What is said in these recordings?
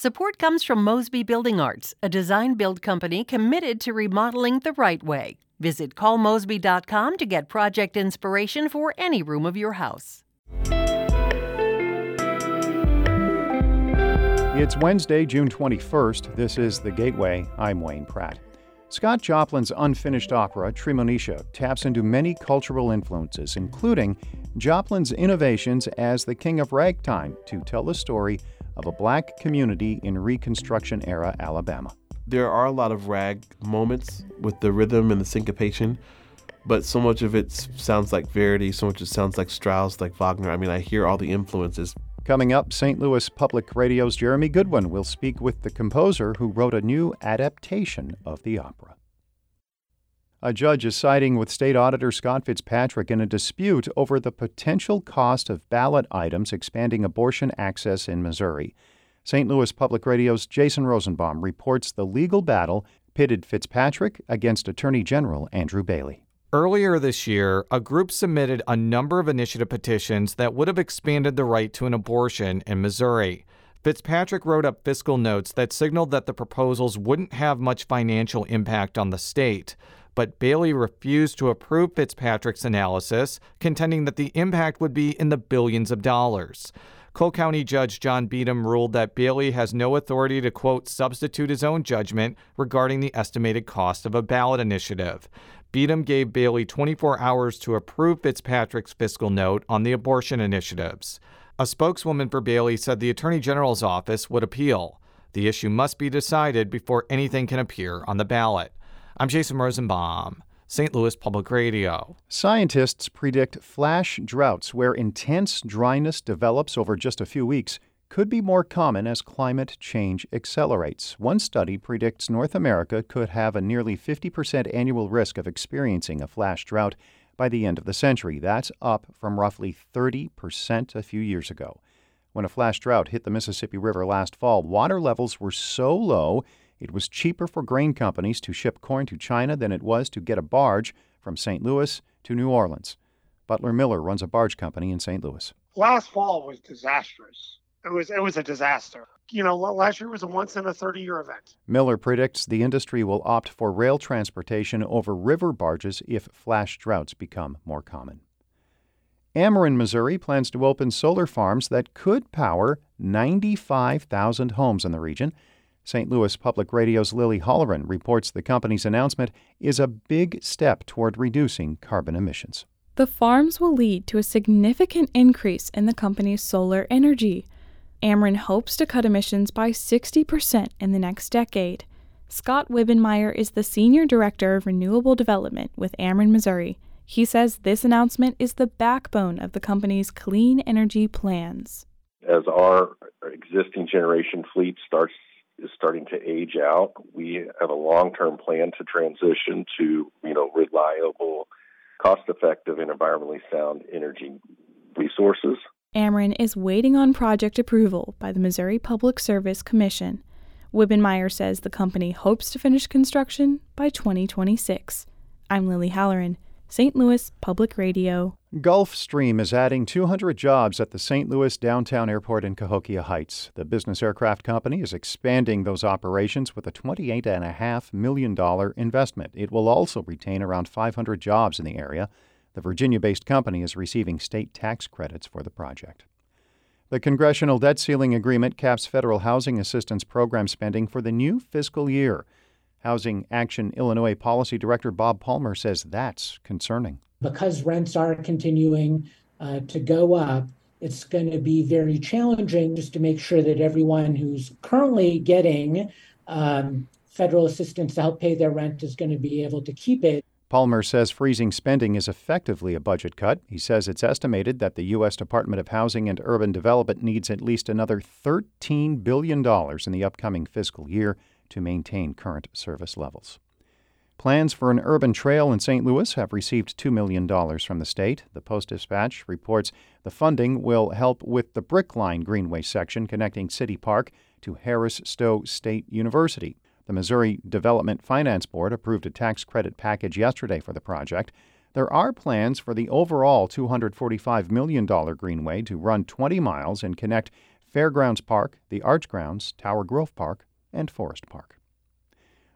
Support comes from Mosby Building Arts, a design build company committed to remodeling the right way. Visit callmosby.com to get project inspiration for any room of your house. It's Wednesday, June 21st. This is The Gateway. I'm Wayne Pratt. Scott Joplin's unfinished opera, Treemonisha, taps into many cultural influences, including Joplin's innovations as the king of ragtime to tell the story of a black community in Reconstruction era Alabama. There are a lot of rag moments with the rhythm and the syncopation, but so much of it sounds like Verdi, so much of it sounds like Strauss, like Wagner. I mean, I hear all the influences. Coming up, St. Louis Public Radio's Jeremy Goodwin will speak with the composer who wrote a new adaptation of the opera. A judge is siding with State Auditor Scott Fitzpatrick in a dispute over the potential cost of ballot items expanding abortion access in Missouri. St. Louis Public Radio's Jason Rosenbaum reports the legal battle pitted Fitzpatrick against Attorney General Andrew Bailey. Earlier this year, a group submitted a number of initiative petitions that would have expanded the right to an abortion in Missouri. Fitzpatrick wrote up fiscal notes that signaled that the proposals wouldn't have much financial impact on the state but Bailey refused to approve Fitzpatrick's analysis, contending that the impact would be in the billions of dollars. Cole County Judge John Beetem ruled that Bailey has no authority to, quote, substitute his own judgment regarding the estimated cost of a ballot initiative. Beetem gave Bailey 24 hours to approve Fitzpatrick's fiscal note on the abortion initiatives. A spokeswoman for Bailey said the Attorney General's office would appeal. The issue must be decided before anything can appear on the ballot. I'm Jason Rosenbaum, St. Louis Public Radio. Scientists predict flash droughts where intense dryness develops over just a few weeks could be more common as climate change accelerates. One study predicts North America could have a nearly 50% annual risk of experiencing a flash drought by the end of the century. That's up from roughly 30% a few years ago. When a flash drought hit the Mississippi River last fall, water levels were so low it was cheaper for grain companies to ship corn to China than it was to get a barge from St. Louis to New Orleans. Butler Miller runs a barge company in St. Louis. Last fall was disastrous. It was it was a disaster. You know, last year was a once in a 30 year event. Miller predicts the industry will opt for rail transportation over river barges if flash droughts become more common. Ameren, Missouri plans to open solar farms that could power 95,000 homes in the region. St. Louis Public Radio's Lily Holloran reports the company's announcement is a big step toward reducing carbon emissions. The farms will lead to a significant increase in the company's solar energy. Ameren hopes to cut emissions by 60% in the next decade. Scott Wibbenmeyer is the Senior Director of Renewable Development with Ameren, Missouri. He says this announcement is the backbone of the company's clean energy plans. As our existing generation fleet starts is starting to age out. We have a long-term plan to transition to, you know, reliable, cost-effective, and environmentally sound energy resources. Ameren is waiting on project approval by the Missouri Public Service Commission. Wibbenmeyer says the company hopes to finish construction by 2026. I'm Lily Halloran, St. Louis Public Radio. Gulfstream is adding 200 jobs at the St. Louis downtown airport in Cahokia Heights. The business aircraft company is expanding those operations with a $28.5 million investment. It will also retain around 500 jobs in the area. The Virginia based company is receiving state tax credits for the project. The congressional debt ceiling agreement caps federal housing assistance program spending for the new fiscal year. Housing Action Illinois Policy Director Bob Palmer says that's concerning. Because rents are continuing uh, to go up, it's going to be very challenging just to make sure that everyone who's currently getting um, federal assistance to help pay their rent is going to be able to keep it. Palmer says freezing spending is effectively a budget cut. He says it's estimated that the U.S. Department of Housing and Urban Development needs at least another $13 billion in the upcoming fiscal year to maintain current service levels. Plans for an urban trail in St. Louis have received $2 million from the state. The Post Dispatch reports the funding will help with the Brickline Greenway section connecting City Park to Harris Stowe State University. The Missouri Development Finance Board approved a tax credit package yesterday for the project. There are plans for the overall $245 million greenway to run 20 miles and connect Fairgrounds Park, the Arch Grounds, Tower Grove Park, and Forest Park.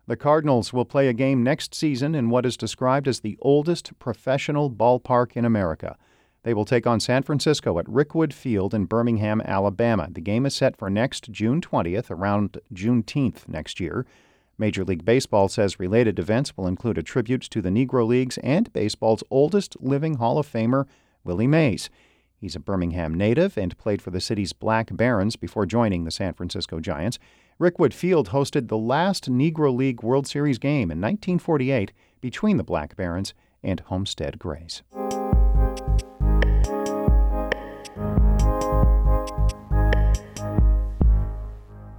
The Cardinals will play a game next season in what is described as the oldest professional ballpark in America. They will take on San Francisco at Rickwood Field in Birmingham, Alabama. The game is set for next June 20th, around Juneteenth next year. Major League Baseball says related events will include a tribute to the Negro Leagues and baseball's oldest living Hall of Famer, Willie Mays. He's a Birmingham native and played for the city's Black Barons before joining the San Francisco Giants. Rickwood Field hosted the last Negro League World Series game in 1948 between the Black Barons and Homestead Grays.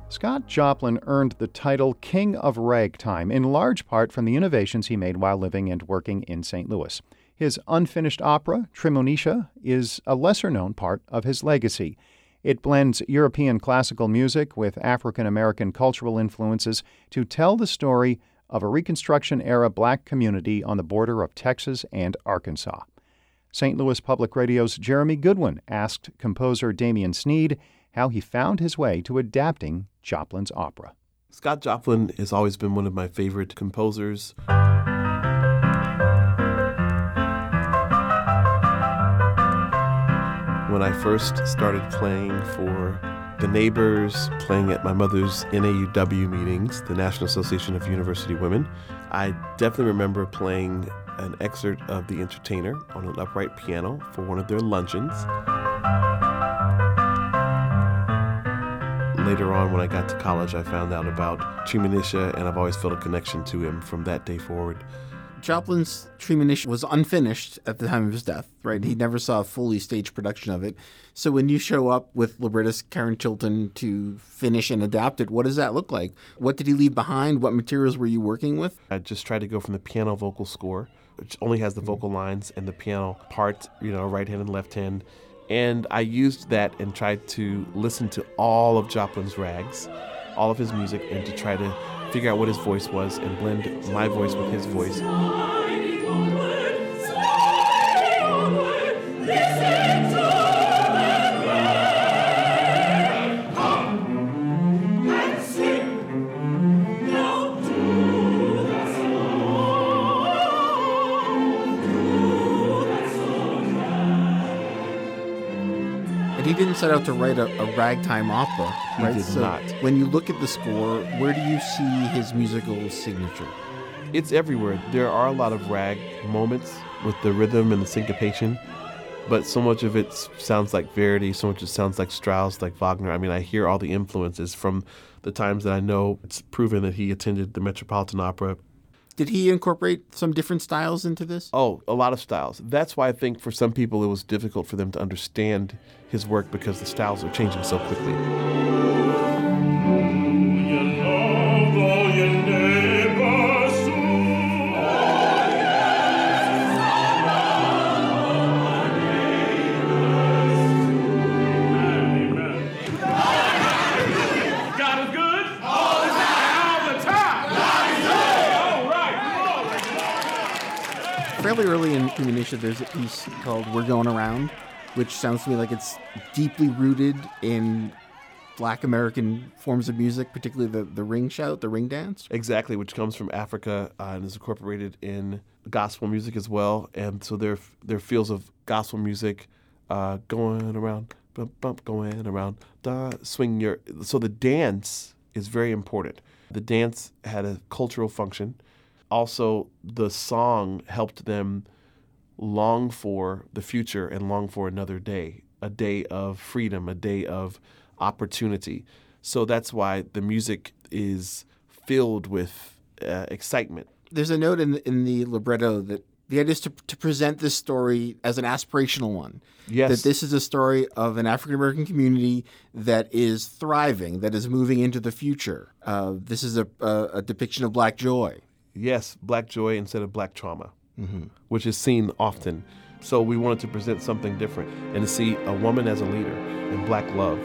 Scott Joplin earned the title King of Ragtime in large part from the innovations he made while living and working in St. Louis. His unfinished opera, Treemonisha, is a lesser known part of his legacy. It blends European classical music with African American cultural influences to tell the story of a Reconstruction era black community on the border of Texas and Arkansas. St. Louis Public Radio's Jeremy Goodwin asked composer Damien Sneed how he found his way to adapting Joplin's opera. Scott Joplin has always been one of my favorite composers. When I first started playing for the neighbors, playing at my mother's NAUW meetings, the National Association of University Women, I definitely remember playing an excerpt of The Entertainer on an upright piano for one of their luncheons. Later on, when I got to college, I found out about Treemonisha, and I've always felt a connection to him from that day forward. Joplin's Treemonisha was unfinished at the time of his death, right? He never saw a fully staged production of it. So when you show up with librettist Karen Chilton to finish and adapt it, what does that look like? What did he leave behind? What materials were you working with? I just tried to go from the piano vocal score, which only has the mm-hmm. vocal lines and the piano part, you know, right hand and left hand. And I used that and tried to listen to all of Joplin's rags, all of his music, and to try to figure out what his voice was and blend my voice with his voice. Set out to write a, a ragtime opera, right? He did so not. When you look at the score, where do you see his musical signature? It's everywhere. There are a lot of rag moments with the rhythm and the syncopation, but so much of it sounds like Verdi, so much of it sounds like Strauss, like Wagner. I mean, I hear all the influences from the times that I know it's proven that he attended the Metropolitan Opera did he incorporate some different styles into this? Oh, a lot of styles. That's why I think for some people it was difficult for them to understand his work because the styles are changing so quickly. Fairly early in Treemonisha, there's a piece called We're Going Around, which sounds to me like it's deeply rooted in black American forms of music, particularly the, the ring shout, the ring dance. Exactly, which comes from Africa uh, and is incorporated in gospel music as well. And so there, there are feels of gospel music uh, going around, bump, bump, going around, da, swing your. So the dance is very important. The dance had a cultural function also the song helped them long for the future and long for another day, a day of freedom, a day of opportunity. So that's why the music is filled with uh, excitement. There's a note in the, in the libretto that the idea is to, to present this story as an aspirational one. Yes. That this is a story of an African American community that is thriving, that is moving into the future. Uh, this is a, a, a depiction of black joy yes, black joy instead of black trauma, mm-hmm. which is seen often. So we wanted to present something different and to see a woman as a leader and black love.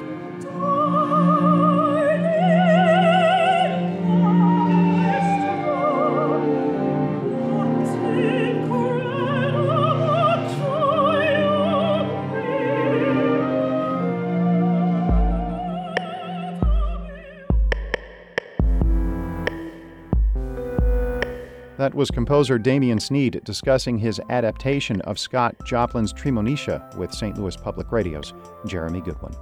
That was composer Damien Sneed discussing his adaptation of Scott Joplin's Treemonisha with St. Louis Public Radio's Jeremy Goodwin.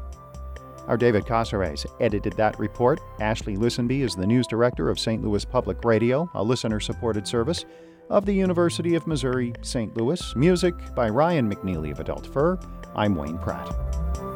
Our David Casares edited that report. Ashley Listenby is the news director of St. Louis Public Radio, a listener supported service of the University of Missouri St. Louis. Music by Ryan McNeely of Adult Fur. I'm Wayne Pratt.